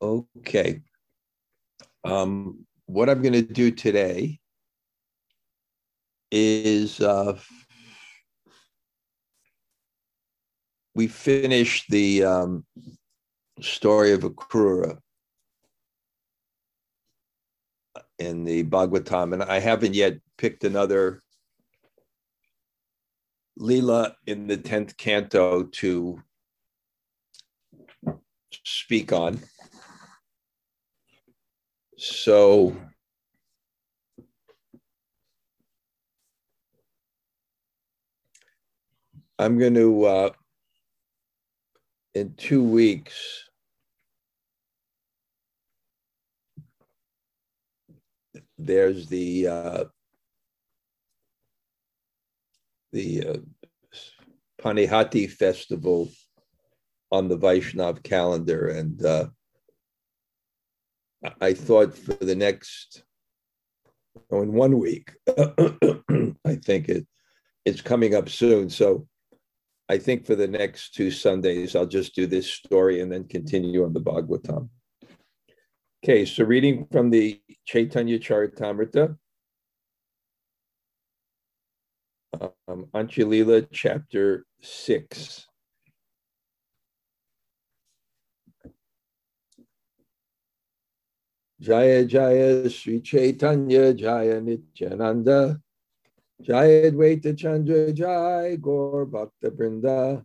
Okay. Um, what I'm going to do today is uh, we finished the um, story of Akrura in the Bhagavatam, and I haven't yet picked another Leela in the 10th canto to speak on. So I'm going to, uh, in two weeks, there's the uh, the uh, Panihati festival on the Vaishnav calendar, and uh, I thought for the next, oh, in one week, I think it it's coming up soon. So I think for the next two Sundays, I'll just do this story and then continue on the Bhagavatam. Okay, so reading from the Chaitanya Charitamrita, um, Antya-lila, chapter 6. Jaya Jaya Sri Chaitanya Jaya Nityananda. Jaya Dvaita Chandra Jaya Gaur Bhakta Brinda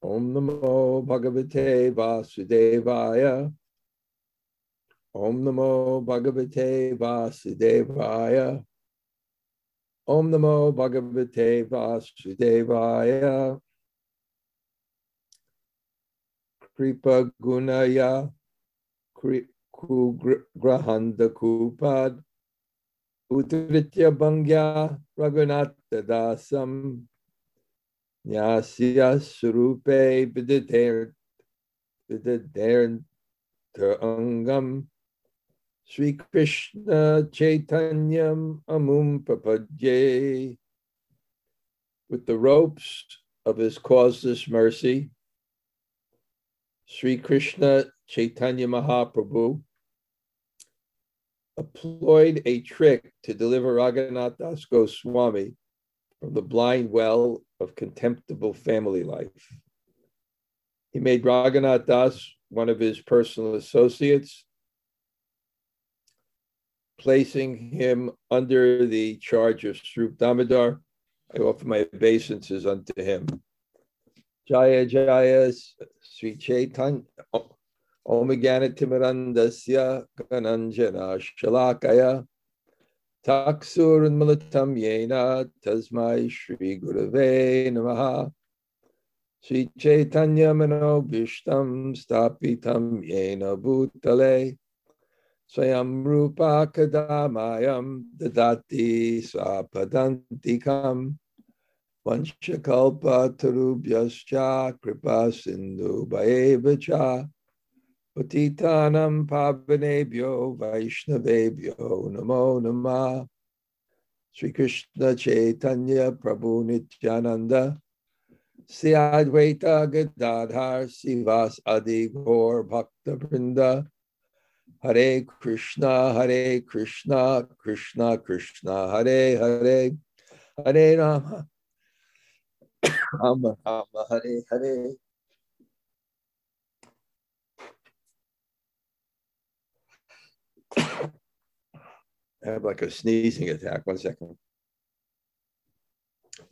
Om Namo Bhagavate Vasudevaya. Om Namo Bhagavate Vasudevaya. Om Namo Bhagavate Vasudevaya. Kripa Gunaya. Kripa Grahanda Kupad Utritya Bangya Raghunath Dasam Nyasya Surupe Vidater Vidater Angam Sri Krishna Chaitanyam Amum Papadye. With the ropes of his causeless mercy Sri Krishna Chaitanya Mahaprabhu employed a trick to deliver Raghunath Das Goswami from the blind well of contemptible family life. He made Raghunath Das one of his personal associates, placing him under the charge of Swarup Damodar. I offer my obeisances unto him. Jaya Jaya Sri Chaitanya, Omeganatimirandasya Gananjana Shalakaya. Taksurunmalatam Yena Tasmai Shri Gurave Namaha. Sri Chaitanya Mano Bhishtam Stapitam Yena Bhutale. Swayam Rupa Kadamayam Dadati Swapadantikam. Vanchakalpa Tarubhyascha Kripa Sindhu Bhaevacha Patitanam Pavanebhyo Vaishnavebhyo Namo Nama Sri Krishna Chaitanya Prabhu Nityananda. Sri Advaita Gadadhar Srivas Adi Gaur Bhakta Vrinda. Hare Krishna Hare Krishna Krishna Krishna Hare Hare. Hare Rama. Rama Rama Hare Hare have like a sneezing attack. One second.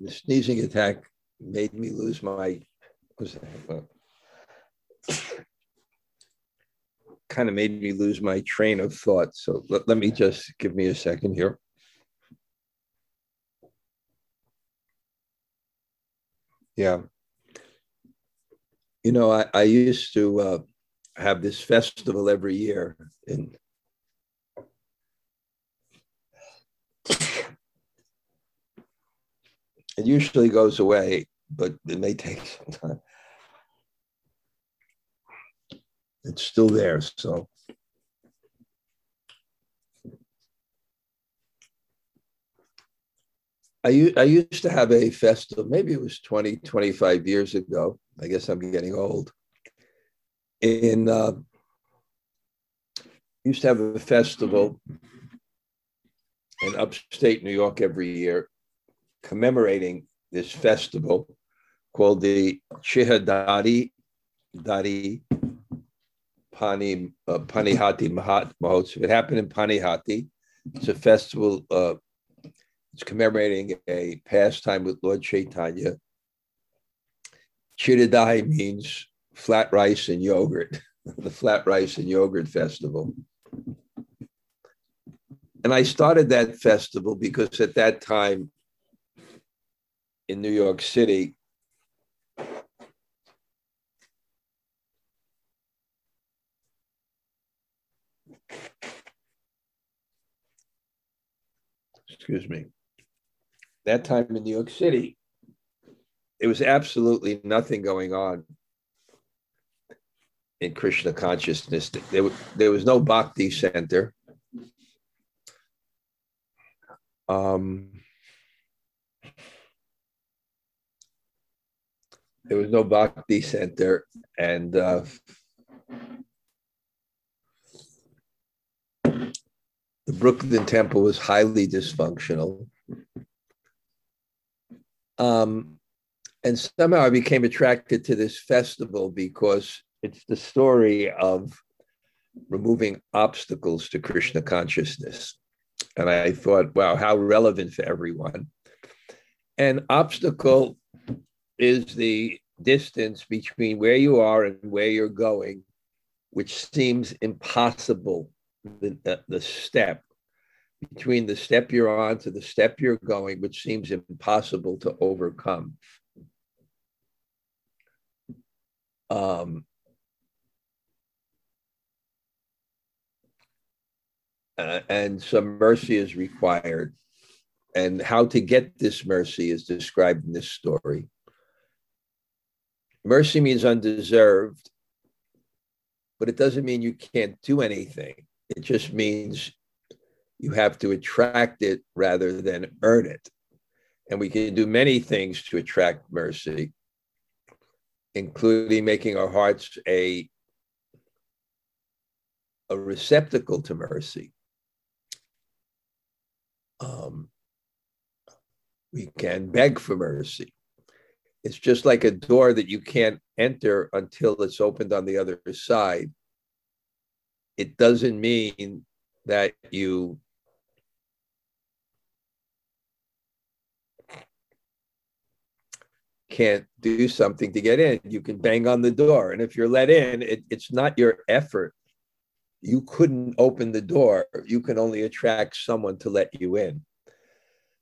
The sneezing attack made me lose my. kind of made me lose my train of thought. So let, let me just give me a second here. Yeah. You know, I, I used to uh, have this festival every year in it usually goes away, but it may take some time. It's still there, so. I, used to have a festival, maybe it was 20, 25 years ago. I guess I'm getting old. In uh, used to have a festival in upstate New York every year commemorating this festival called the Chihadadi Dari Pani uh, Panihati Mahat Mahotsav. It happened in Panihati. It's a festival. Uh, it's commemorating a pastime with Lord Chaitanya. Chiradai means flat rice and yogurt. the flat rice and yogurt festival. And I started that festival because at that time in New York City, excuse me, that time in New York City, there was absolutely nothing going on in Krishna consciousness. There, there was no bhakti center. Um, there was no bhakti center, and uh, the Brooklyn Temple was highly dysfunctional. Um, and somehow I became attracted to this festival because it's the story of removing obstacles to Krishna consciousness. And I thought, wow, how relevant for everyone. An obstacle is the distance between where you are and where you're going, which seems impossible, the, the, the step between the step you're on to the step you're going, which seems impossible to overcome. Um, uh, and some mercy is required. And how to get this mercy is described in this story. Mercy means undeserved, but it doesn't mean you can't do anything. It just means you have to attract it rather than earn it. And we can do many things to attract mercy, including making our hearts a, a receptacle to mercy. Um, we can beg for mercy. It's just like a door that you can't enter until it's opened on the other side. It doesn't mean that you can't do something to get in. You can bang on the door. And if you're let in, it, it's not your effort you couldn't open the door. You can only attract someone to let you in.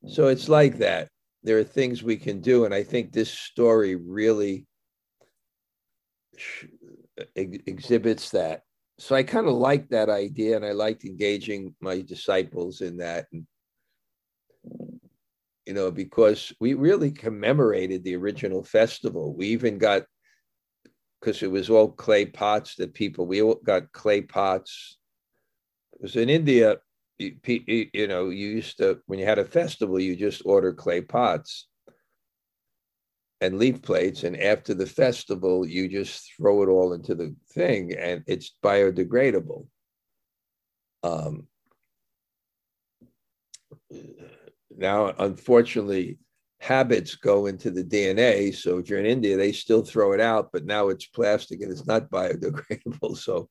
So it's like that. There are things we can do. And I think this story really ex- exhibits that. So I kind of like that idea and I liked engaging my disciples in that. And, you know, because we really commemorated the original festival. We even got because it was all clay pots that people we got clay pots. It was in India, you, you know, you used to when you had a festival, you just order clay pots and leaf plates, and after the festival, you just throw it all into the thing, and it's biodegradable. Um, now, unfortunately, habits go into the DNA. So if you're in India, they still throw it out, but now it's plastic and it's not biodegradable. So,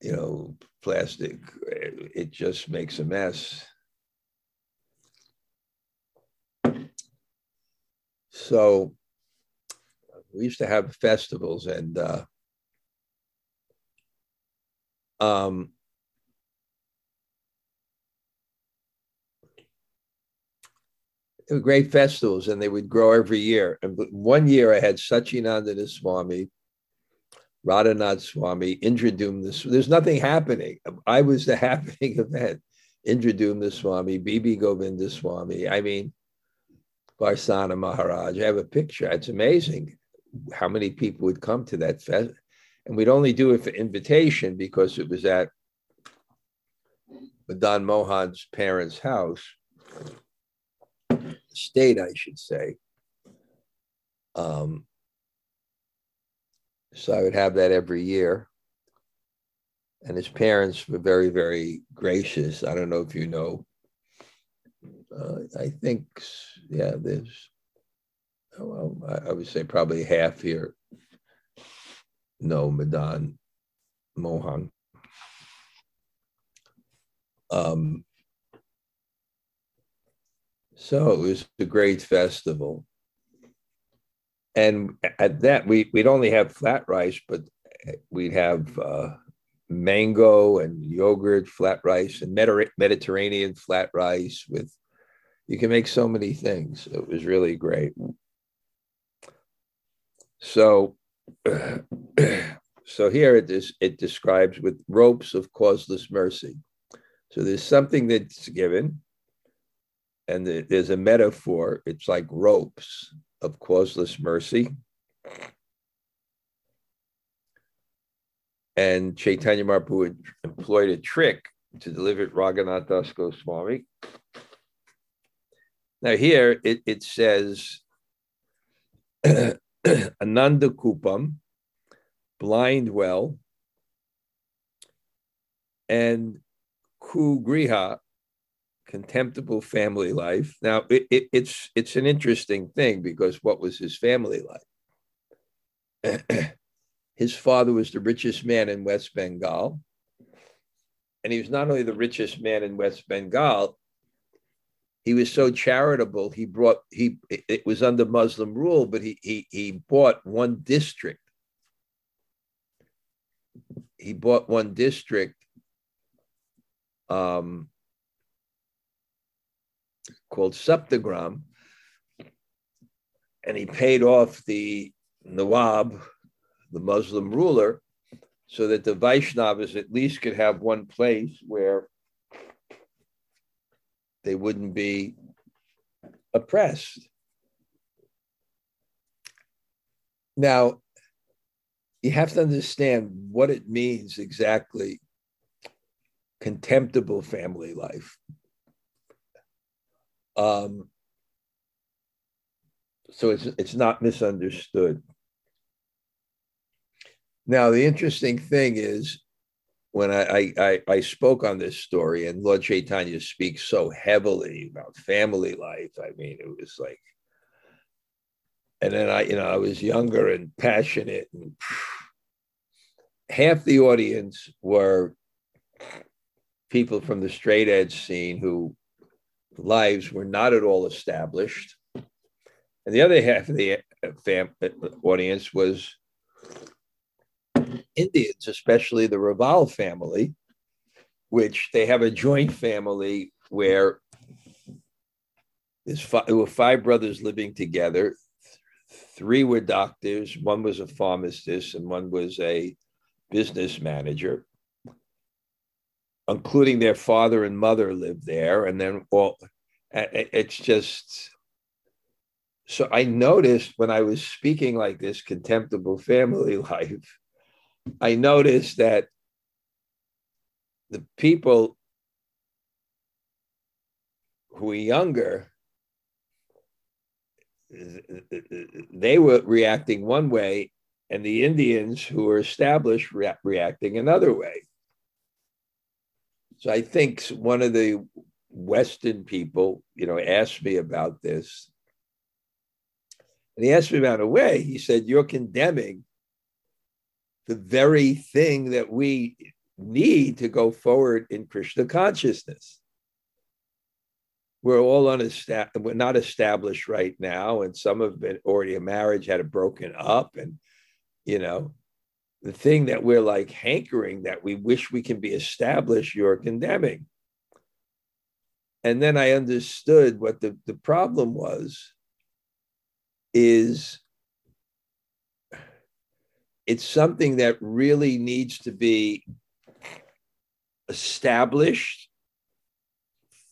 you know, plastic, it just makes a mess. So we used to have festivals and uh, um, great festivals and they would grow every year. And one year I had Sacinandana Swami, Radhanath Swami, Indradyumna. There's nothing happening. I was the happening event. Indradyumna Swami, B.B. Govinda Swami. I mean, Varsana Maharaj. I have a picture. It's amazing how many people would come to that fest. And we'd only do it for invitation because it was at Madan Mohan's parents' house state, I should say. Um, so I would have that every year. and his parents were very, very gracious. I don't know if you know. Uh, I think, yeah, there's, well, I would say probably half here know Madan Mohan. Um, so it was a great festival. And at that, we, we'd only have flat rice, but we'd have uh, mango and yogurt flat rice and Mediterranean flat rice with, you can make so many things. It was really great. So, so here it is, it describes with ropes of causeless mercy. So there's something that's given, and there's a metaphor. It's like ropes of causeless mercy. And Chaitanya Mahaprabhu employed a trick to deliver Raghunath Das Goswami. Now here it, it says Ananda Kupam, blind well, and Kugriha, contemptible family life. Now it, it, it's it's an interesting thing because what was his family life? his father was the richest man in West Bengal, and he was not only the richest man in West Bengal. He was so charitable. He brought he it was under Muslim rule, but he he he bought one district. He bought one district um, called Saptagram, and he paid off the Nawab, the Muslim ruler, so that the Vaishnavas at least could have one place where they wouldn't be oppressed. Now, you have to understand what it means exactly contemptible family life. Um, so it's it's not misunderstood. Now the interesting thing is when I, I I spoke on this story and Lord Chaitanya speaks so heavily about family life. I mean, it was like, and then I you know I was younger and passionate, and half the audience were people from the straight edge scene who lives were not at all established. And the other half of the fam- audience was Indians, especially the Raval family, which they have a joint family where there's five, there were five brothers living together. Three were doctors, one was a pharmacist, and one was a business manager including their father and mother lived there. And then, well, it's just so I noticed when I was speaking like this contemptible family life, I noticed that the people who were younger, they were reacting one way, and the Indians who were established re- reacting another way. So I think one of the Western people, you know, asked me about this. And he asked me about a way. He said, You're condemning the very thing that we need to go forward in Krishna consciousness. We're all unestablished, we're not established right now, and some have been already a marriage had it broken up, and you know, the thing that we're like hankering that we wish we can be established, you're condemning. And then I understood what the, the problem was is it's something that really needs to be established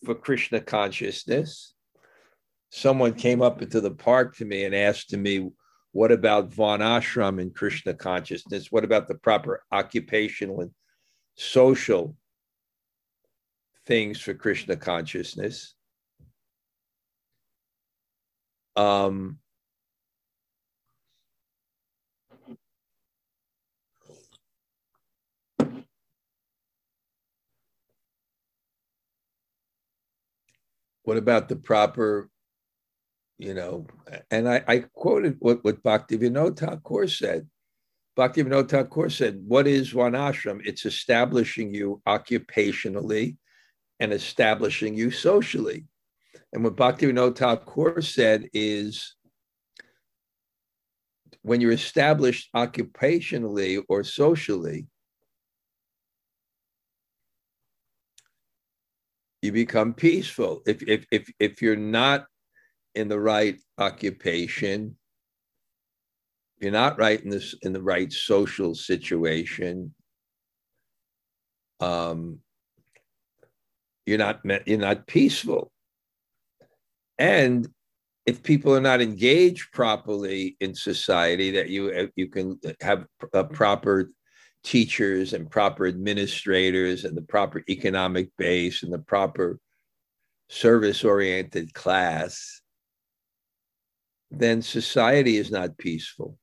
for Krishna consciousness. Someone came up into the park to me and asked to me, what about Varnashram and Krishna consciousness? What about the proper occupational and social things for Krishna consciousness? Um, what about the proper you know, and I, I quoted what, what Bhaktivinoda Thakur said. Bhaktivinoda Thakur said, what is Varnashram? It's establishing you occupationally and establishing you socially. And what Bhaktivinoda Thakur said is when you're established occupationally or socially, you become peaceful. If, if, if, if you're not in the right occupation, you're not right in this in the right social situation, um, you're not you're not peaceful. And if people are not engaged properly in society, that you you can have a proper teachers and proper administrators and the proper economic base and the proper service oriented class, then society is not peaceful.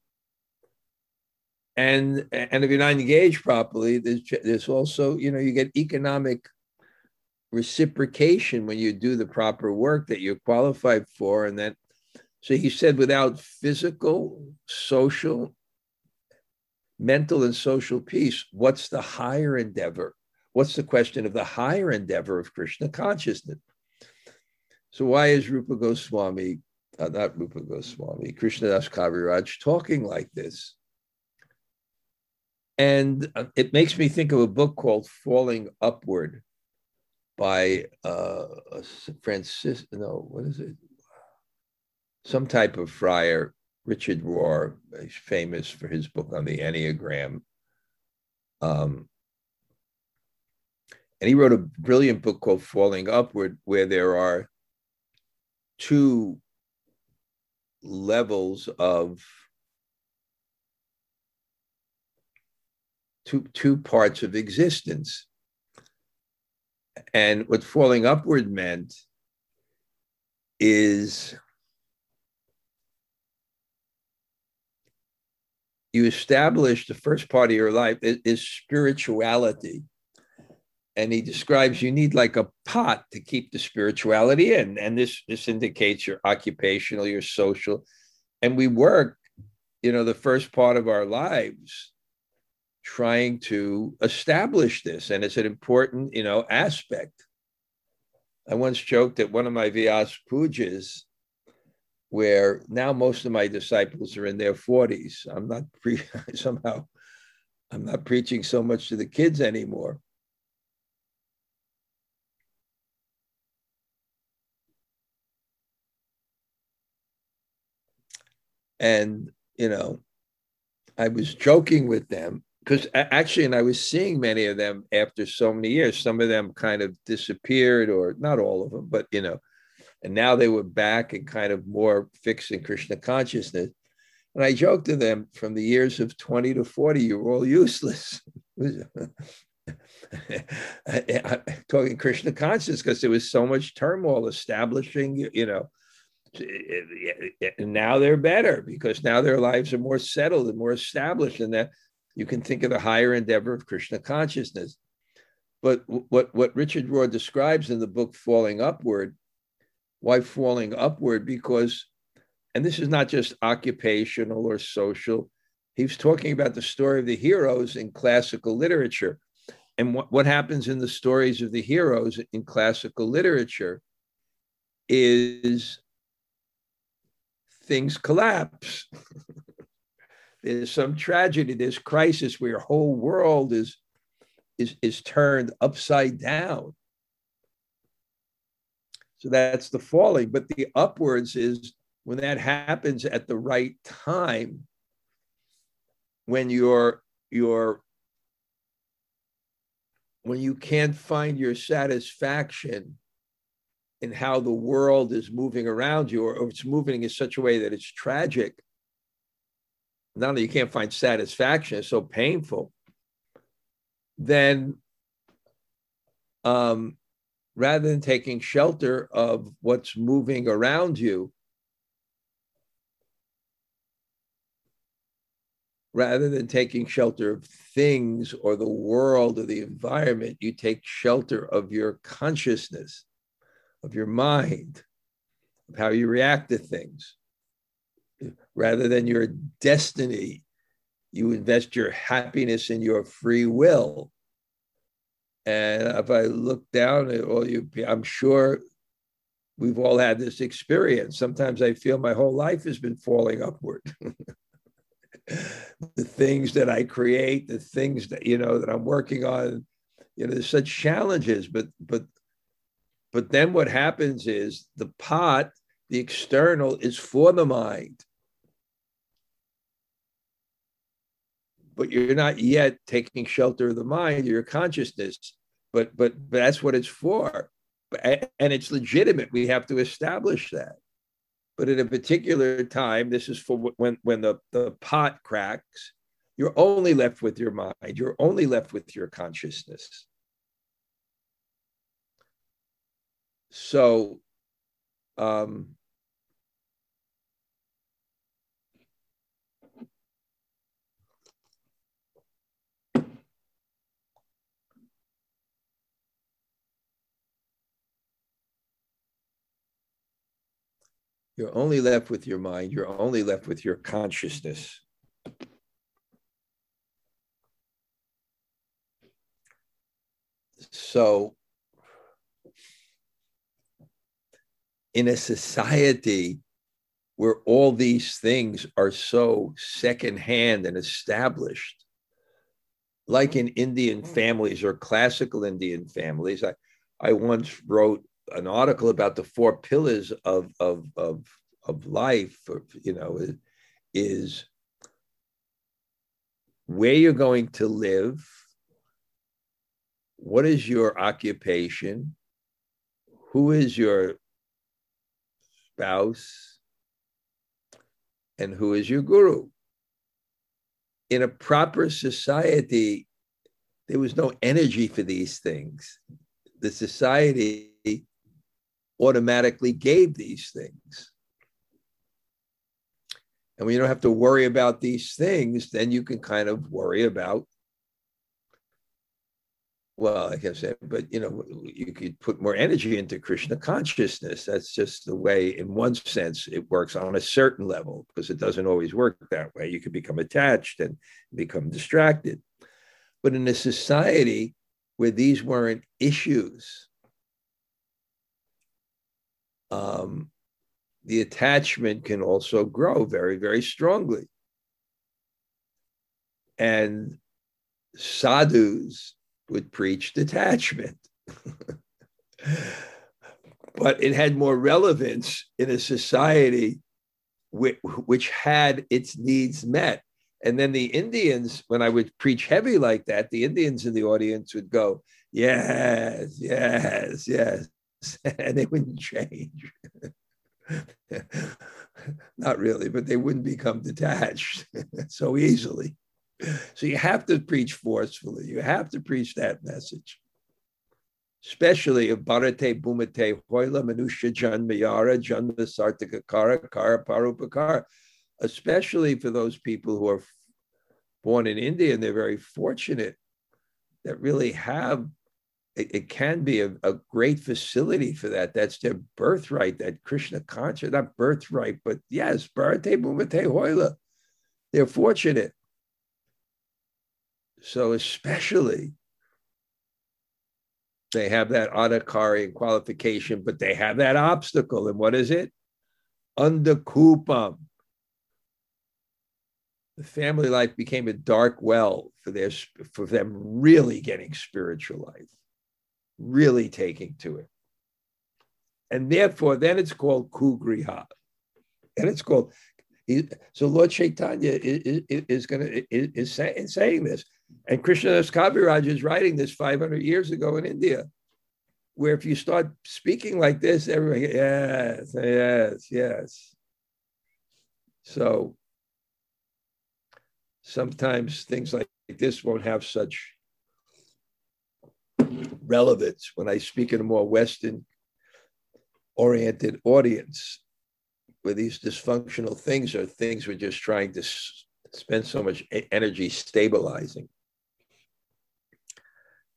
And, and if you're not engaged properly, there's, there's also, you know, you get economic reciprocation when you do the proper work that you're qualified for. And that, so he said, without physical, social, mental and social peace, what's the higher endeavor? What's the question of the higher endeavor of Krishna consciousness? So why is Rupa Goswami, uh, not Rupa Goswami, Krishnadas Kaviraj talking like this? And uh, it makes me think of a book called Falling Upward by uh, Francis, no, what is it? Some type of friar Richard Rohr, he's famous for his book on the Enneagram. Um, and he wrote a brilliant book called Falling Upward, where there are two levels of two, two parts of existence. And what falling upward meant is you establish the first part of your life is, spirituality. And he describes you need like a pot to keep the spirituality in. And this, this indicates your occupational, your social. And we work, you know, the first part of our lives trying to establish this. And it's an important, you know, aspect. I once joked at one of my Vyas pujas where now most of my disciples are in their 40s. I'm not pre- somehow I'm not preaching so much to the kids anymore. And you know, I was joking with them because actually, and I was seeing many of them after so many years. Some of them kind of disappeared, or not all of them, but you know, and now they were back and kind of more fixed in Krishna consciousness. And I joked to them from the years of 20 to 40, you were all useless. Talking Krishna consciousness because there was so much turmoil establishing, you know. And now they're better because now their lives are more settled and more established, and that you can think of the higher endeavor of Krishna consciousness. But what, what Richard Rohr describes in the book Falling Upward why falling upward? Because, and this is not just occupational or social, he's talking about the story of the heroes in classical literature. And what, what happens in the stories of the heroes in classical literature is things collapse. there's some tragedy, there's crisis where your whole world is, is, is turned upside down. So that's the falling. But the upwards is when that happens at the right time, when you're you're when you can't find your satisfaction in how the world is moving around you, or, it's moving in such a way that it's tragic. Not only you can't find satisfaction, it's so painful. Then um, rather than taking shelter of what's moving around you, rather than taking shelter of things or the world or the environment, you take shelter of your consciousness, of your mind, of how you react to things. Rather than your destiny, you invest your happiness in your free will. And if I look down at all you, I'm sure we've all had this experience. Sometimes I feel my whole life has been falling upward. the things that I create, the things that you know that I'm working on, you know, there's such challenges, but but but then what happens is the pot, the external, is for the mind. But you're not yet taking shelter of the mind, your consciousness. But but, but that's what it's for. And it's legitimate. We have to establish that. But at a particular time, this is for when, when the, the pot cracks, you're only left with your mind, you're only left with your consciousness. So, um, You're only left with your mind. You're only left with your consciousness. So, in a society where all these things are so secondhand and established, like in Indian mm. families or classical Indian families, I, I once wrote an article about the four pillars of of of of life, you know, is where you're going to live, what is your occupation, who is your spouse, and who is your guru. In a proper society, there was no energy for these things. The society automatically gave these things. And when you don't have to worry about these things, then you can kind of worry about, well, I guess, but you know, you could put more energy into Krishna consciousness. That's just the way, in one sense, it works on a certain level because it doesn't always work that way. You could become attached and become distracted. But in a society where these weren't issues, um, the attachment can also grow very, very strongly. And sadhus would preach detachment. but it had more relevance in a society which, which had its needs met. And then the Indians, when I would preach heavy like that, the Indians in the audience would go, Yes, yes, yes. and they wouldn't change. Not really, but they wouldn't become detached so easily. So you have to preach forcefully. You have to preach that message. Especially of Bharate Bhumate Hoila Manusha Janmayara Janma Sartakakara Kara Parupakara. Especially for those people who are born in India and they're very fortunate that really have it, can be a, a, great facility for that. That's their birthright, that Krishna consciousness, not birthright, but yes, Bharate Bhumate Hoila. They're fortunate. So, especially, they have that adhikari qualification, but they have that obstacle. And what is it? Andha kupam. The family life became a dark well for their for them really getting spiritual life really taking to it. And therefore, then it's called Kugriha. And it's called, so Lord Chaitanya is, is, is going to, is, is saying this. And Krishnadas Kaviraj is writing this 500 years ago in India, where if you start speaking like this, everybody, yes, yes, yes. So sometimes things like this won't have such relevance when I speak in a more Western oriented audience, where these dysfunctional things are things we're just trying to spend so much energy stabilizing.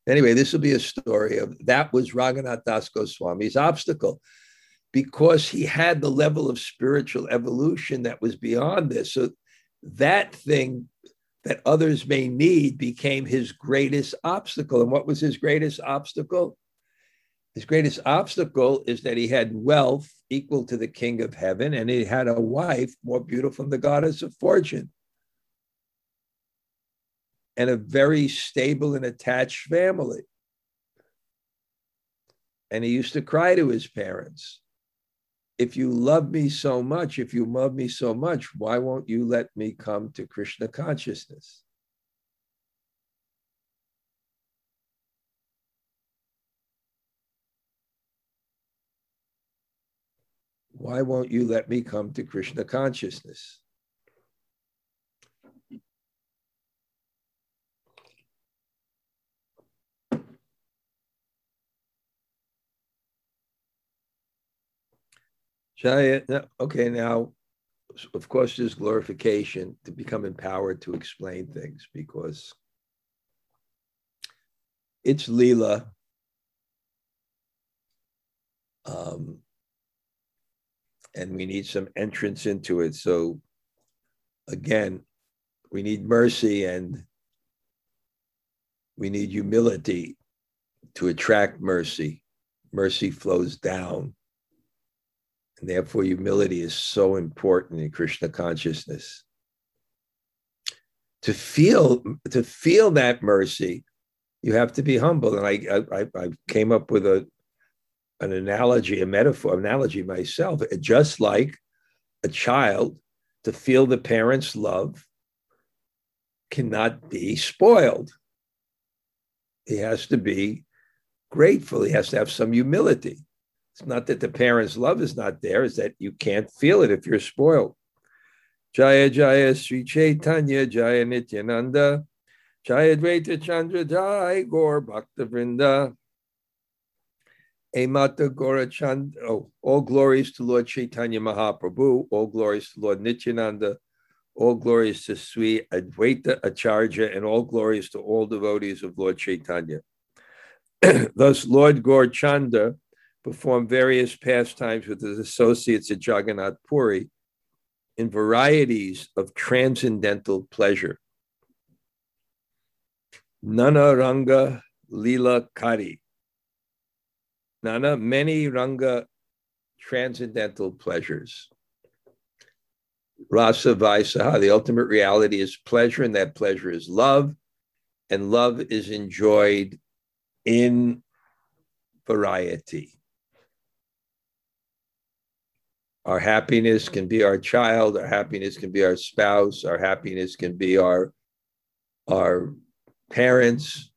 Anyway, this will be a story of that was Raghunath Das Goswami's obstacle because he had the level of spiritual evolution that was beyond this. So that thing that others may need became his greatest obstacle. And what was his greatest obstacle? His greatest obstacle is that he had wealth equal to the king of heaven, and he had a wife more beautiful than the goddess of fortune, and a very stable and attached family. And he used to cry to his parents if you love me so much, if you love me so much, why won't you let me come to Krishna consciousness? Why won't you let me come to Krishna consciousness? Jaya, okay, now, of course, there's glorification to become empowered to explain things because it's Leela. Um, and we need some entrance into it. So, again, we need mercy and we need humility to attract mercy. Mercy flows down and therefore, humility is so important in Krishna consciousness. To feel to feel that mercy, you have to be humble. And I I, I came up with a an analogy, a metaphor, analogy myself. Just like a child, to feel the parents' love cannot be spoiled. He has to be grateful. He has to have some humility. It's not that the parents' love is not there, it's that you can't feel it if you're spoiled. Jaya Jaya Sri Chaitanya Jaya Nityananda Jaya Dvaita Chandra Jaya Gaur Bhakta Vrinda Amata Gora. Oh, all glories to Lord Chaitanya Mahaprabhu, all glories to Lord Nityananda, all glories to Sri Advaita Acharya, and all glories to all devotees of Lord Chaitanya. Thus, Lord Gaur performed various pastimes with his associates at Jagannath Puri in varieties of transcendental pleasure. Nana Ranga Lila Kari. Nana, many Ranga transcendental pleasures. Rasa Vaisaha, the ultimate reality is pleasure, and that pleasure is love, and love is enjoyed in variety. Our happiness can be our child, our happiness can be our spouse, our happiness can be our, our parents,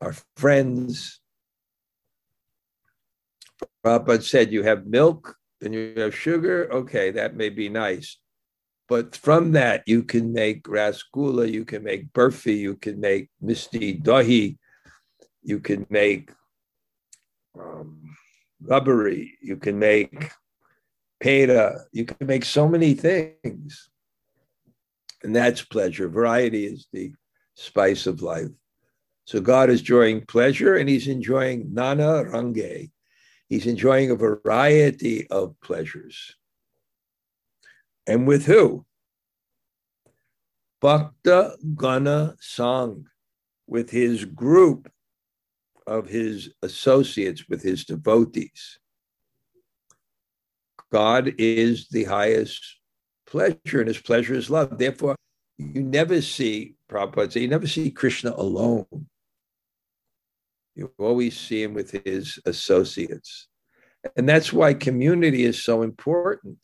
our friends. Prabhupada said, You have milk and you have sugar. Okay, that may be nice. But from that, you can make rasgula, you can make burfi, you can make misti dahi, you can make um, rabri, you can make peta, uh, you can make so many things. And that's pleasure. Variety is the spice of life. So God is enjoying pleasure and he's enjoying nana ranga. He's enjoying a variety of pleasures. And with who? Bhakta Gana Sang, with his group of his associates, with his devotees. God is the highest pleasure, and his pleasure is love. Therefore, you never see, Prabhupada you never see Krishna alone. You always see him with his associates. And that's why community is so important.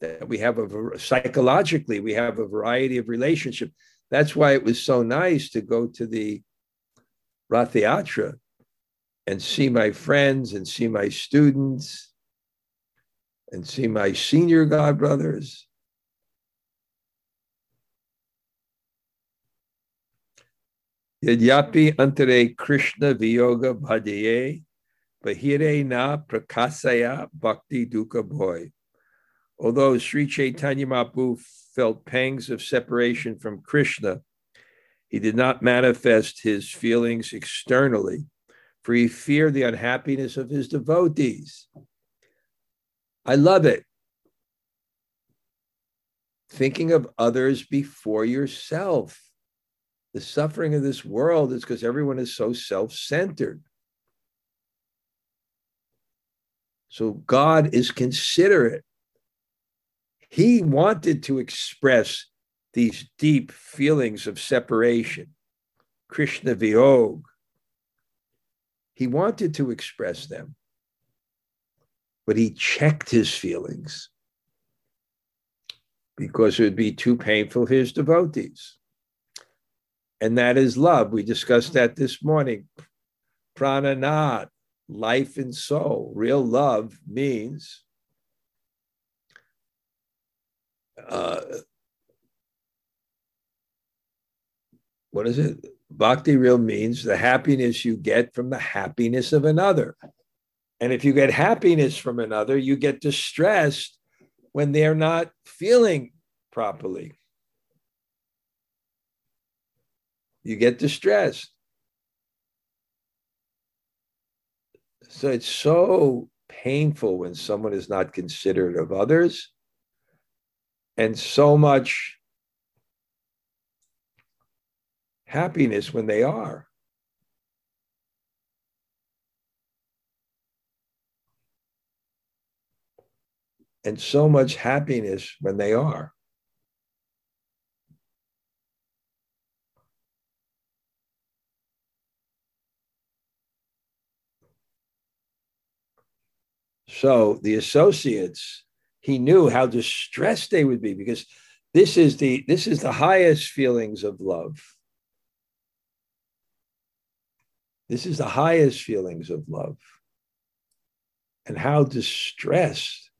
That we have a psychologically, we have a variety of relationship. That's why it was so nice to go to the Rathayatra and see my friends and see my students and see my senior godbrothers. Yadyapi antare Krishna viyoga bhadaye, bahire na prakasaya bhakti dukkha boy. Although Sri Chaitanya Mahaprabhu felt pangs of separation from Krishna, He did not manifest his feelings externally, for he feared the unhappiness of his devotees. I love it. Thinking of others before yourself. The suffering of this world is because everyone is so self centered. So God is considerate. He wanted to express these deep feelings of separation, Krishna Vihog. He wanted to express them, but he checked his feelings because it would be too painful for his devotees. And that is love. We discussed that this morning. Prananath, life and soul. Real love means uh, what is it? Bhakti real means the happiness you get from the happiness of another. And if you get happiness from another, you get distressed when they're not feeling properly. You get distressed. So it's so painful when someone is not considerate of others, and so much happiness when they are. And so much happiness when they are. So the associates, he knew how distressed they would be because this is the this is the highest feelings of love. This is the highest feelings of love. And how distressed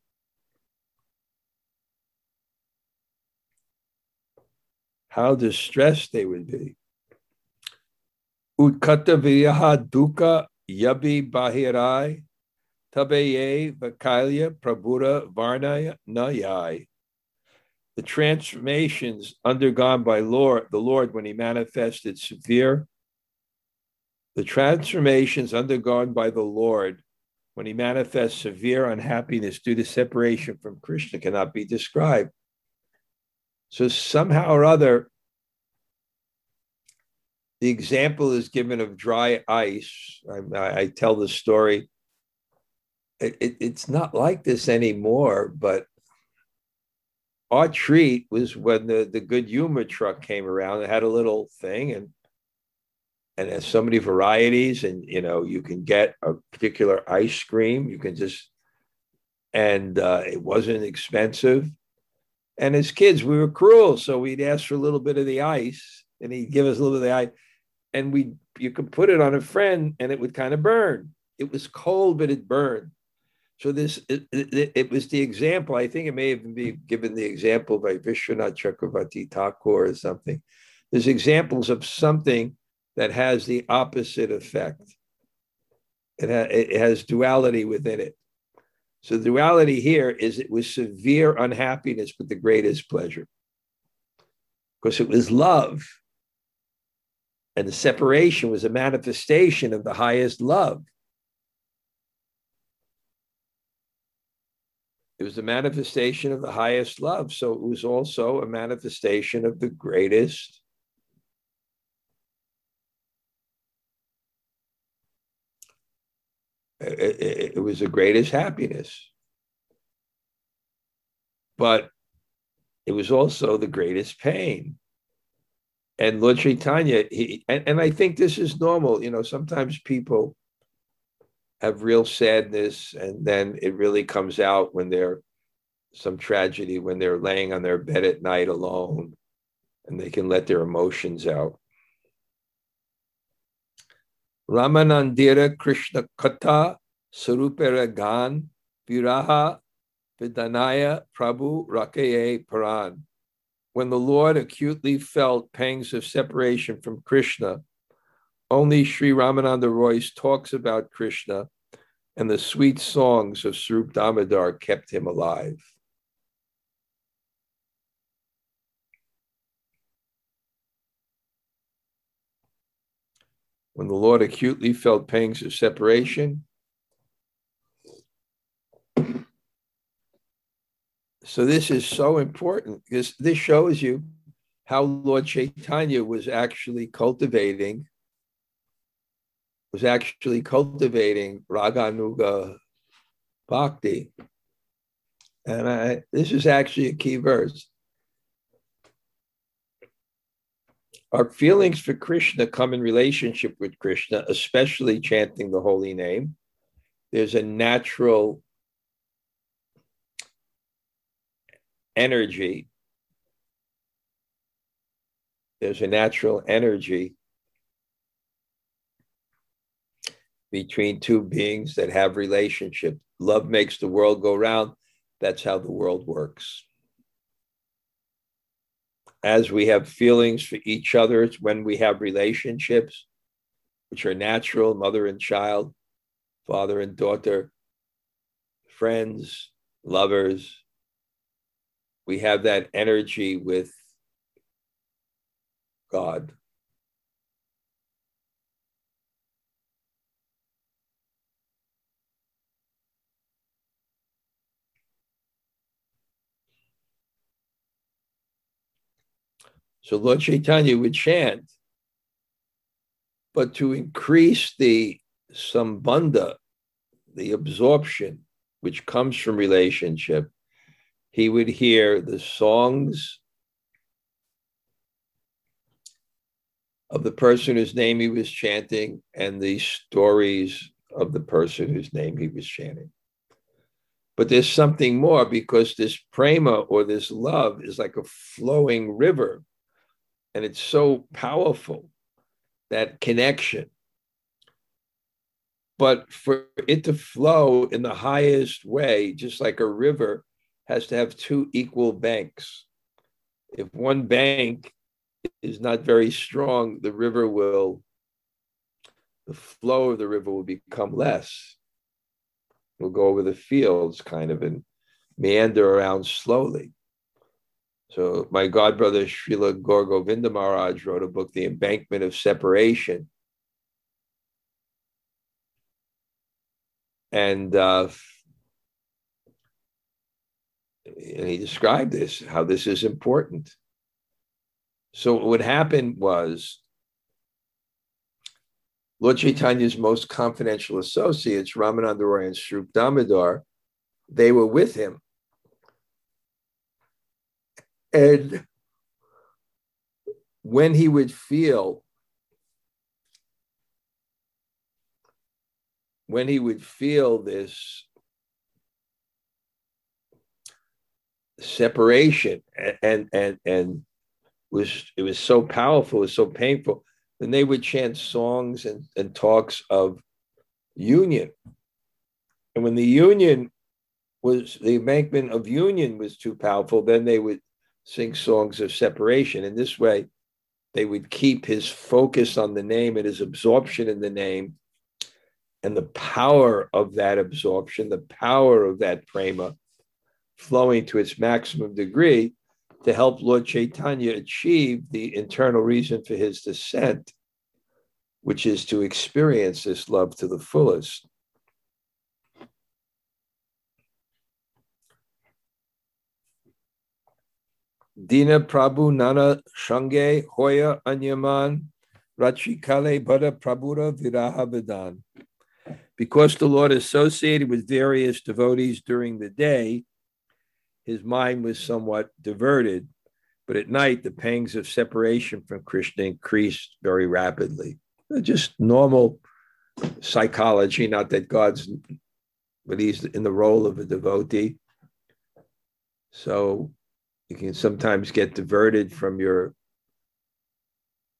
how distressed they would be. Utkata viyaha dukkha yabi bahirai Tabeye Vakalya Prabhuda Varnaya Nayai. The transformations undergone by Lord, the Lord when he manifested severe, the transformations undergone by the Lord when he manifests severe unhappiness due to separation from Krishna cannot be described. So somehow or other, the example is given of dry ice. I, I tell the story it, it's not like this anymore, but our treat was when the, the good humor truck came around. It had a little thing and and there's so many varieties, and you know, you can get a particular ice cream. You can just and uh, it wasn't expensive. And as kids, we were cruel, so we'd ask for a little bit of the ice, and he'd give us a little bit of the ice, and we you could put it on a friend, and it would kind of burn. It was cold, but it burned. So this it, it, it, was the example. I think it may even be given the example by Vishwanath Chakravarti Thakur or something. There's examples of something that has the opposite effect. It, ha, it has duality within it. So the duality here is it was severe unhappiness with the greatest pleasure. Because it was love. And the separation was a manifestation of the highest love. It was a manifestation of the highest love. So it was also a manifestation of the greatest it, it, was the greatest happiness. But it was also the greatest pain. And Lord Chaitanya, he, and, and I think this is normal. You know, sometimes people have real sadness, and then it really comes out when they're some tragedy, when they're laying on their bed at night alone, and they can let their emotions out. Ramanandira Krishna Kata Saruparagan Viraha Vidanaya Prabhu Rakaye Paran. When the Lord acutely felt pangs of separation from Krishna, only Sri Ramananda Roy's talks about Krishna and the sweet songs of Swarup Damodar kept him alive. When the Lord acutely felt pangs of separation. So this is so important because this shows you how Lord Chaitanya was actually cultivating was actually cultivating Raganuga Bhakti. And I, this is actually a key verse. Our feelings for Krishna come in relationship with Krishna, especially chanting the holy name. There's a natural energy. There's a natural energy between two beings that have relationship. Love makes the world go round. That's how the world works as we have feelings for each other, it's when we have relationships, which are natural mother and child, father and daughter, friends, lovers. We have that energy with God. So Lord Chaitanya would chant, but to increase the sambandha, the absorption which comes from relationship, he would hear the songs of the person whose name he was chanting and the stories of the person whose name he was chanting. But there's something more because this prema or this love is like a flowing river and it's so powerful that connection. But for it to flow in the highest way just like a river has to have two equal banks. If one bank is not very strong the river will the flow of the river will become less. We will go over the fields kind of and meander around slowly so my godbrother Srila Gaur Govinda Maharaj wrote a book, The Embankment of Separation. And, uh, and he described this, how this is important. So what happened was Lord Chaitanya's most confidential associates, Ramananda Roy and Swarup Damodar, they were with him and when he would feel, when he would feel this separation and and and, was it was so powerful, it was so painful. Then they would chant songs and, and talks of union. And when the union was the embankment of union was too powerful, then they would sing songs of separation. In this way, they would keep his focus on the name and his absorption in the name and the power of that absorption, the power of that prema flowing to its maximum degree to help Lord Chaitanya achieve the internal reason for his descent, which is to experience this love to the fullest. Dina Prabhu Nana Shange Hoya Anyaman Rachikale Bada Prabhura Viraha Vidan. Because the Lord associated with various devotees during the day, his mind was somewhat diverted, but at night the pangs of separation from Krishna increased very rapidly. Just normal psychology, not that God's, but he's in the role of a devotee. So you can sometimes get diverted from your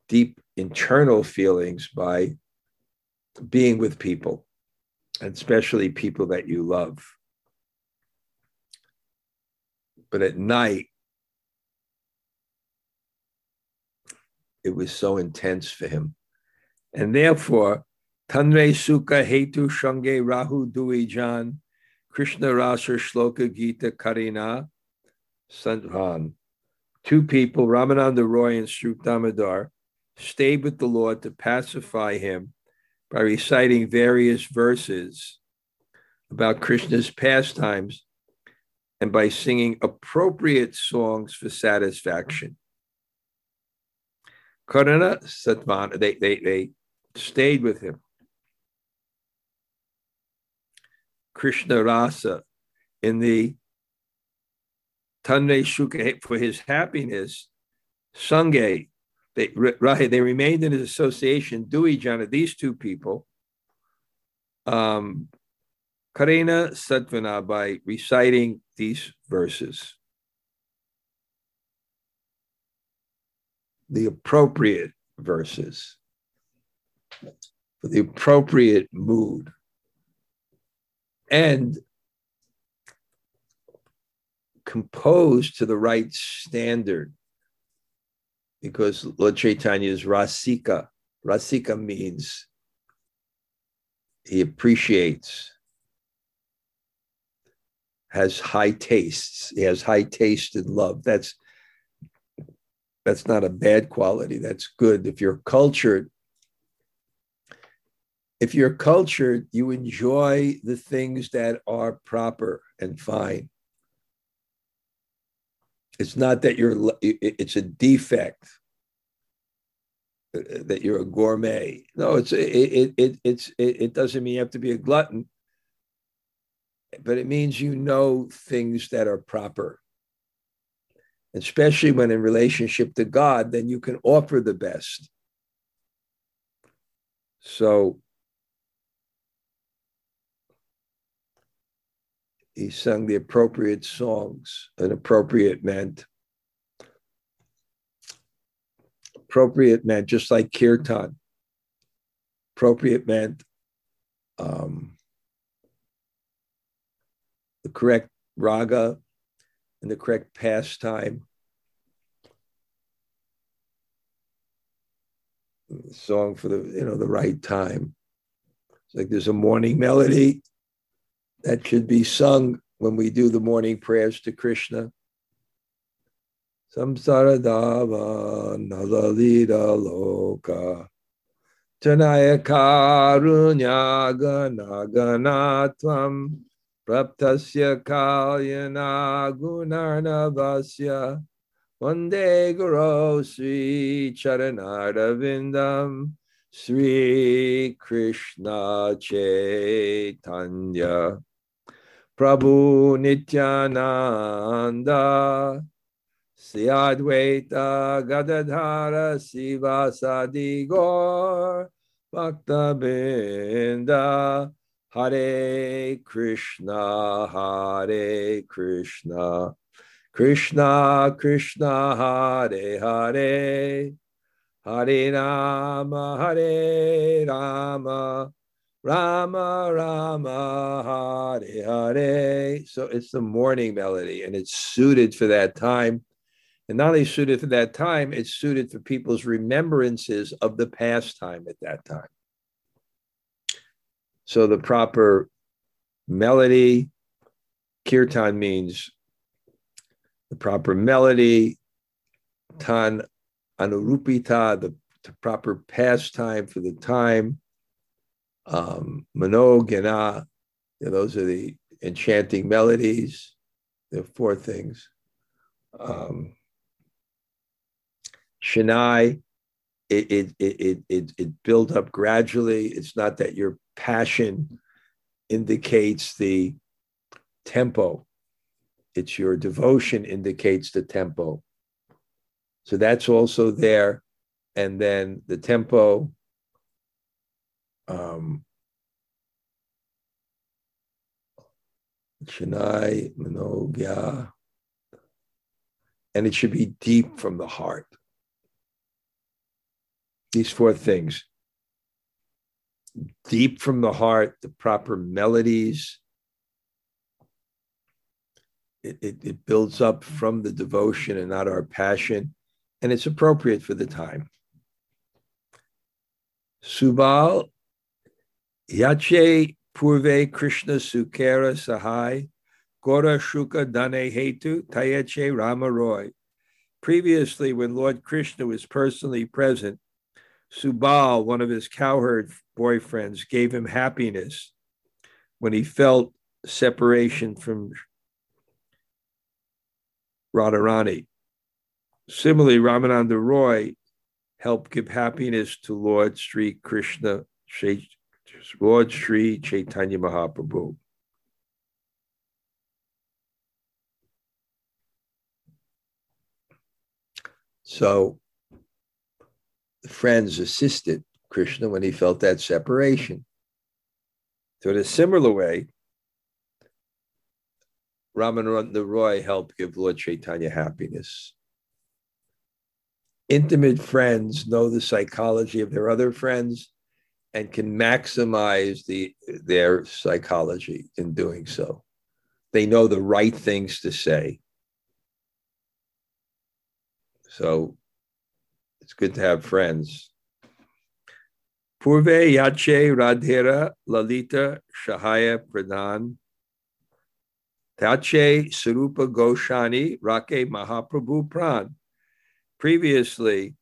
deep internal feelings by being with people, and especially people that you love. But at night, it was so intense for him. And therefore, Tanre Sukha Hetu Shange Rahu Dui Jan, Krishna Rasa Shloka Gita Karina, Sandhan, two people, Ramananda Roy and Sri Damodar, stayed with the Lord to pacify him by reciting various verses about Krishna's pastimes and by singing appropriate songs for satisfaction. Karna Satvana, they, they, they stayed with him. Krishna Rasa in the Tanre Shuka for his happiness, Sange, they, right, they remained in his association, Dui Jana, these two people, um, Karena Satvana, by reciting these verses. The appropriate verses for the appropriate mood. And composed to the right standard because Lord Chaitanya is Rasika. Rasika means he appreciates, has high tastes. He has high taste in love. That's that's not a bad quality. That's good. If you're cultured, if you're cultured, you enjoy the things that are proper and fine. It's not that you're, it's a defect uh, that you're a gourmet. No, it's, it, it, it, it's, it, it doesn't mean you have to be a glutton, but it means you know things that are proper. Especially when in relationship to God, then you can offer the best. So he sung the appropriate songs. And appropriate meant appropriate meant just like kirtan. Appropriate meant um, the correct raga and the correct pastime. song for the you know the right time. It's like there's a morning melody that should be sung when we do the morning prayers to Krishna. Samsaradava nalalita loka Janaya karunya ganaganatvam praptasya kalyana gunarnavasya Vande Guru Sri Charanardavindam Sri Krishna Chaitanya Prabhu Nityananda, Sri Advaita Gadadhara Srivasadi Gaur, Bhakta Binda, Hare Krishna, Hare Krishna, Krishna Krishna, Hare Hare, Hare Rama, Hare Rama, Rama Rama Hare Hare. So it's the morning melody and it's suited for that time. And not only suited for that time, it's suited for people's remembrances of the past time at that time. So the proper melody, kirtan means the proper melody, tan anurupita, the, the proper pastime for the time um, Mano, Gana, those are the enchanting melodies. There are four things. Um, Shanai, it, it, it, it, it built up gradually. It's not that your passion indicates the tempo, it's your devotion indicates the tempo. So that's also there. And then the tempo um, Chennai, Manogya, and it should be deep from the heart. These four things deep from the heart, the proper melodies. It, it, it builds up from the devotion and not our passion, and it's appropriate for the time. Subal Yache Purve Krishna Sukera Sahai, Gora Shuka Dane Hetu, Tayeche Rama Roy. Previously, when Lord Krishna was personally present, Subal, one of his cowherd boyfriends, gave him happiness when he felt separation from Radharani. Similarly, Ramananda Roy helped give happiness to Lord Sri Krishna, Lord Sri Chaitanya Mahaprabhu. So the friends assisted Krishna when he felt that separation. So in a similar way, Ramananda Roy helped give Lord Chaitanya happiness. Intimate friends know the psychology of their other friends and can maximize the, their psychology in doing so. They know the right things to say. So it's good to have friends. Purve Yache Radhira Lalita Shahaya Pradhan Tache Sarupa Goshani Rake Mahaprabhu Pran. Previously,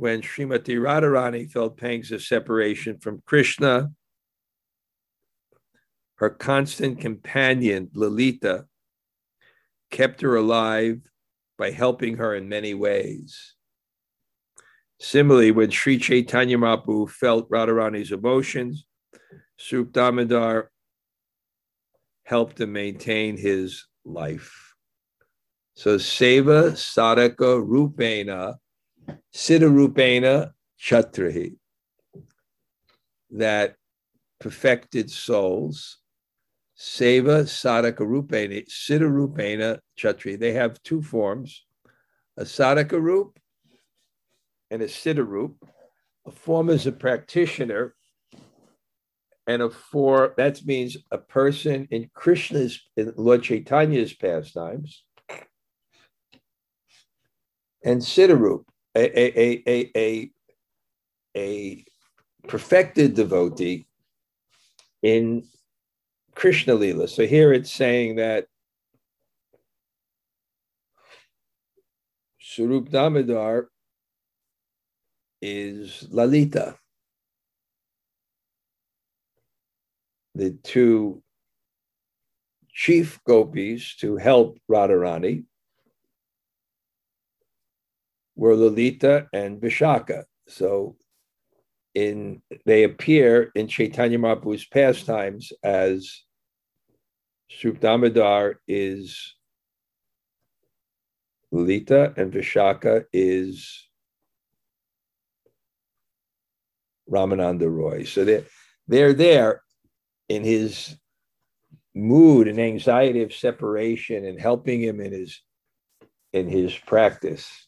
when Srimati Radharani felt pangs of separation from Krishna, her constant companion, Lalita, kept her alive by helping her in many ways. Similarly, when Sri Chaitanya Mahaprabhu felt Radharani's emotions, Swarup Damodar helped him maintain his life. So Seva Sadaka Rupena, Siddha Rupena Chatrahi, that perfected souls, Seva Sadaka Rupena, Siddha Rupena Chatri. They have two forms, a Sadaka Rup and a Siddharup. A form is a practitioner and a form, that means a person in Krishna's in Lord Chaitanya's pastimes, and Siddharup, a a, a, a, a perfected devotee in Krishna Lila. So here it's saying that Swarup Damodar is Lalita. the two chief gopis to help Radharani were Lalita and Vishaka. So in they appear in Chaitanya Mahaprabhu's pastimes as Swarup Damodar is Lalita and Vishaka is Ramananda Roy. So they're, they're there in his mood and anxiety of separation and helping him in his in his practice.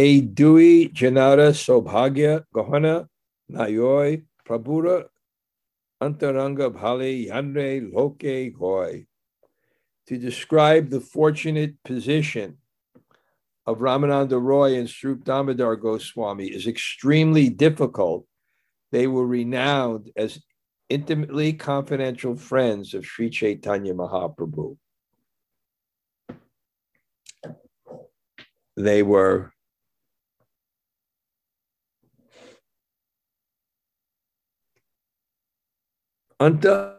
A Dui Janara Sobhagya Gohana Nayoy Prabhura Antaranga Bhale Yanre Loke Goy to describe the fortunate position of Ramananda Roy and Swarup Damodar Goswami is extremely difficult. They were renowned as intimately confidential friends of Sri Chaitanya Mahaprabhu. They were Anta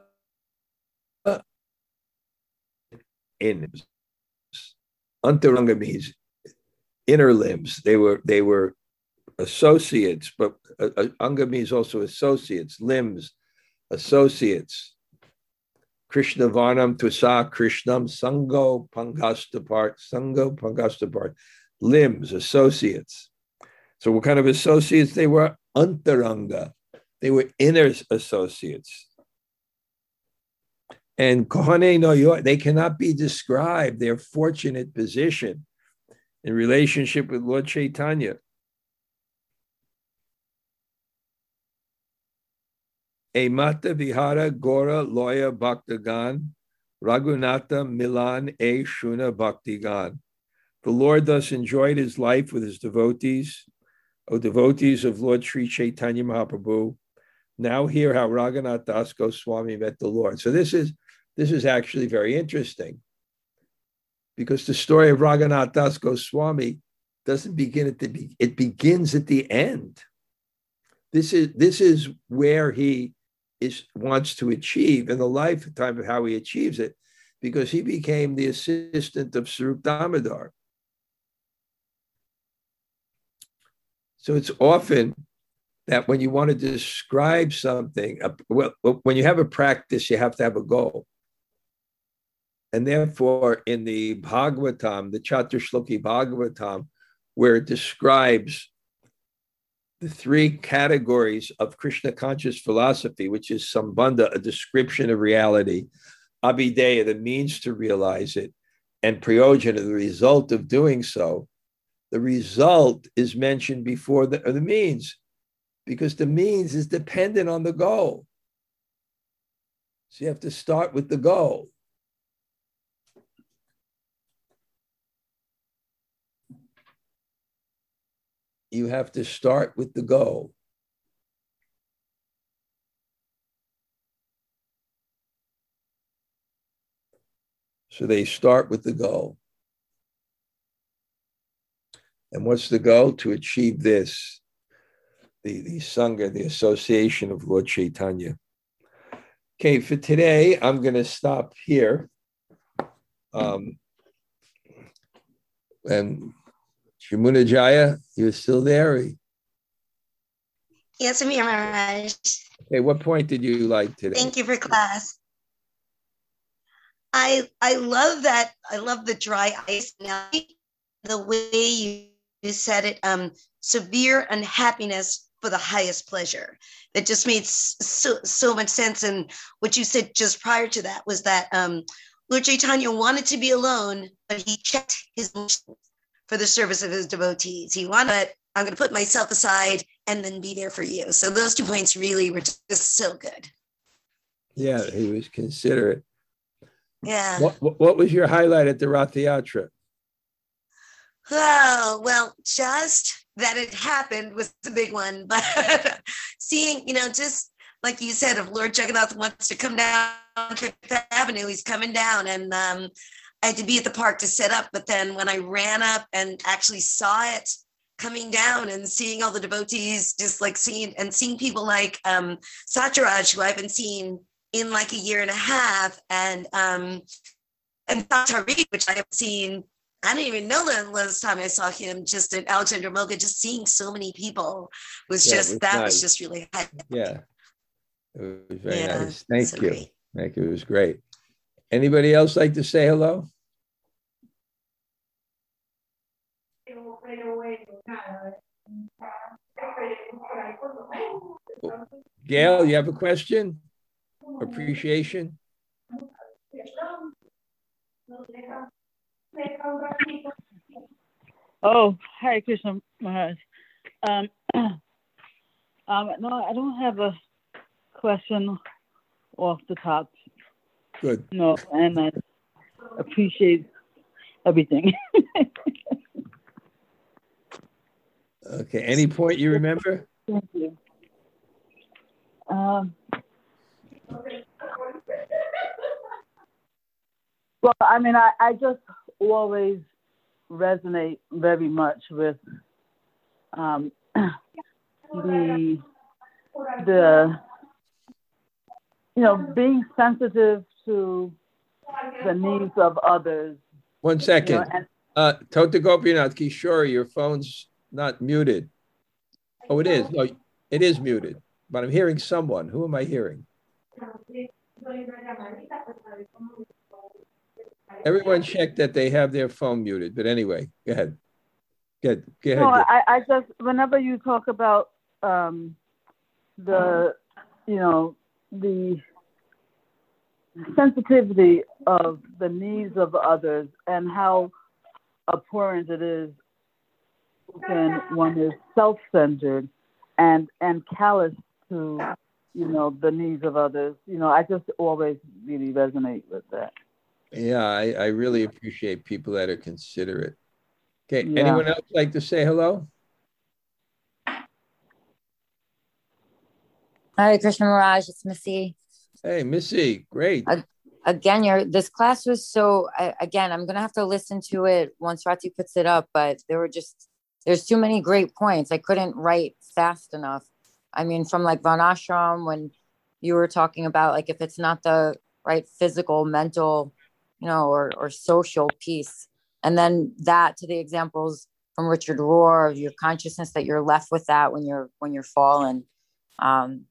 in Antaranga means inner limbs. They were they were associates, but uh, uh, anga means also associates, limbs, associates. Krishna Varnam Tusa Krishnam Sango Pangastapart, Sango Pangastapart, limbs, associates. So, what kind of associates? They were antaranga, they were inner associates. And Kohane no they cannot be described, their fortunate position in relationship with Lord Chaitanya. A Mata Vihara Gora Loya Bhaktagan Raghunatha Milan A Shuna Bhaktigan. The Lord thus enjoyed his life with his devotees, O devotees of Lord Sri Chaitanya Mahaprabhu. Now hear how Raghunath Das Goswami met the Lord. So this is this is actually very interesting because the story of Raghunath Das Goswami doesn't begin at the be- it begins at the end. This is this is where he is wants to achieve in the lifetime of how he achieves it, because he became the assistant of Swarup Damodar. So it's often that when you want to describe something, well, when you have a practice, you have to have a goal. And therefore, in the Bhagavatam, the Chaturshloki Bhagavatam, where it describes the three categories of Krishna conscious philosophy, which is Sambandha, a description of reality, Abhideya, the means to realize it, and Prayojana, the result of doing so. The result is mentioned before the, the means because the means is dependent on the goal. So you have to start with the goal. You have to start with the goal. So they start with the goal. And what's the goal? To achieve this, the, the Sangha, the association of Lord Chaitanya. Okay, for today, I'm going to stop here. Um, and Shamuna Jaya, you're still there? Yes, I'm here, Maharaj. Okay, what point did you like today? Thank you for class. I I love that. I love the dry ice now. The way you, you said it, um, severe unhappiness for the highest pleasure. That just made so so much sense. And what you said just prior to that was that um, Lord Chaitanya wanted to be alone, but he checked his emotions for the service of his devotees. He wanted, I'm going to put myself aside and then be there for you. So those two points really were just so good. Yeah, he was considerate. Yeah. What, what was your highlight at the Rath Yatra? Oh, well, just that it happened was the big one. But seeing, you know, just like you said, if Lord Jagannath wants to come down Fifth Avenue, he's coming down. And um, I had to be at the park to set up. But then when I ran up and actually saw it coming down and seeing all the devotees, just like seeing and seeing people like um, Satyaraj, who I haven't seen in like a year and a half, and um, and Satari, which I haven't seen. I didn't even know the last time I saw him. Just at Alexandra Moga, just seeing so many people was yeah, just was that nice. was just really high. Yeah, it was very yeah, nice. Thank so you. Great. Thank you. It was great. Anybody else like to say hello? Gail, you have a question? Appreciation? Oh, hi, Krishna Maharaj. Um, um, no, I don't have a question off the top. Good. No, and I appreciate everything. okay. Any point you remember? Thank you. Um, well, I mean, I, I just always resonate very much with um, the the you know being sensitive to the needs of others. One second. You know, and- uh, Tota Gopinath Kishore, your phone's not muted. Oh, it is. No, it is muted, but I'm hearing someone. Who am I hearing? Everyone check that they have their phone muted. But anyway, go ahead. Go ahead. Go ahead. No, I, I just, whenever you talk about um, the, you know, the sensitivity of the needs of others and how abhorrent it is when one is self-centered and and callous to you know the needs of others you know i just always really resonate with that yeah i, I really appreciate people that are considerate okay yeah. anyone else like to say hello Hi, Krishna Maharaj. It's Missy. Hey, Missy. Great. Again, your this class was so. Again, I'm gonna have to listen to it once Rati puts it up. But there were just there's too many great points. I couldn't write fast enough. I mean, from like Varnashram when you were talking about like if it's not the right physical, mental, you know, or or social piece, and then that to the examples from Richard Rohr of your consciousness that you're left with that when you're when you're fallen. Um,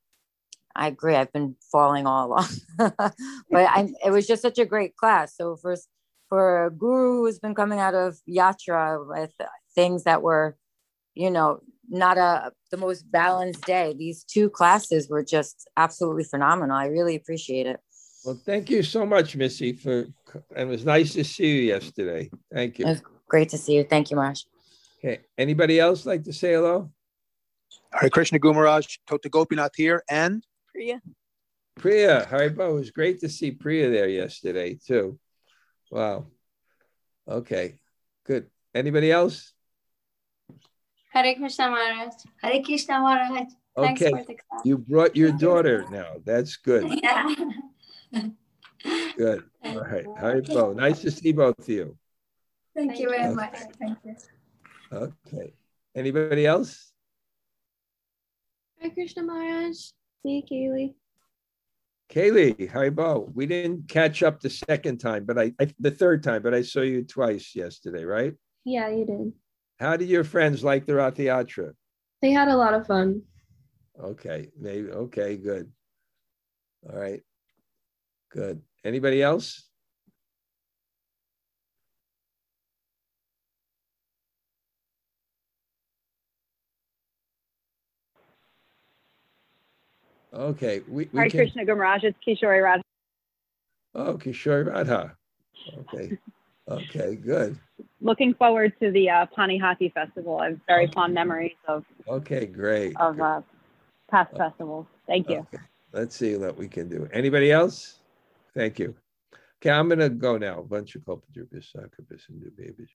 I agree. I've been falling all along, but I, it was just such a great class. So for for a guru who's been coming out of yatra with things that were, you know, not a the most balanced day. These two classes were just absolutely phenomenal. I really appreciate it. Well, thank you so much, Missy. For and it was nice to see you yesterday. Thank you. It was great to see you. Thank you, Marsh. Okay. Anybody else like to say hello? Hare Krishna Gumaraj, Tota Gopinath here, and Priya. Priya, Haribol. It was great to see Priya there yesterday too. Wow. Okay. Good. Anybody else? Hare Krishna Maharaj. Hare Krishna Maharaj. Thanks Okay. for the class. You brought your daughter now. That's good. Yeah. Good. All right. Haribol. Nice to see both of you. Thank you very Okay. much. Thank you. Okay. Anybody else? Hare Krishna Maharaj. Me, Kaylee. Kaylee, Haribol. We didn't catch up the second time, but I, I the third time, but I saw you twice yesterday, right? Yeah, you did. How did your friends like the Rath Yatra? They had a lot of fun. Okay, maybe. Okay, good. All right, good. Anybody else? Okay, we, we Hare can. Krishna Gumaraj. It's Kishori Radha. Oh, Kishore Radha. Okay, okay, good. Looking forward to the uh, Panihati Festival. I have very fond memories of, Okay, great. of uh, past festivals. Thank you. Okay, Let's see what we can do. Anybody else? Thank you. Okay, I'm gonna go now. Bunch of culpa, and new babies.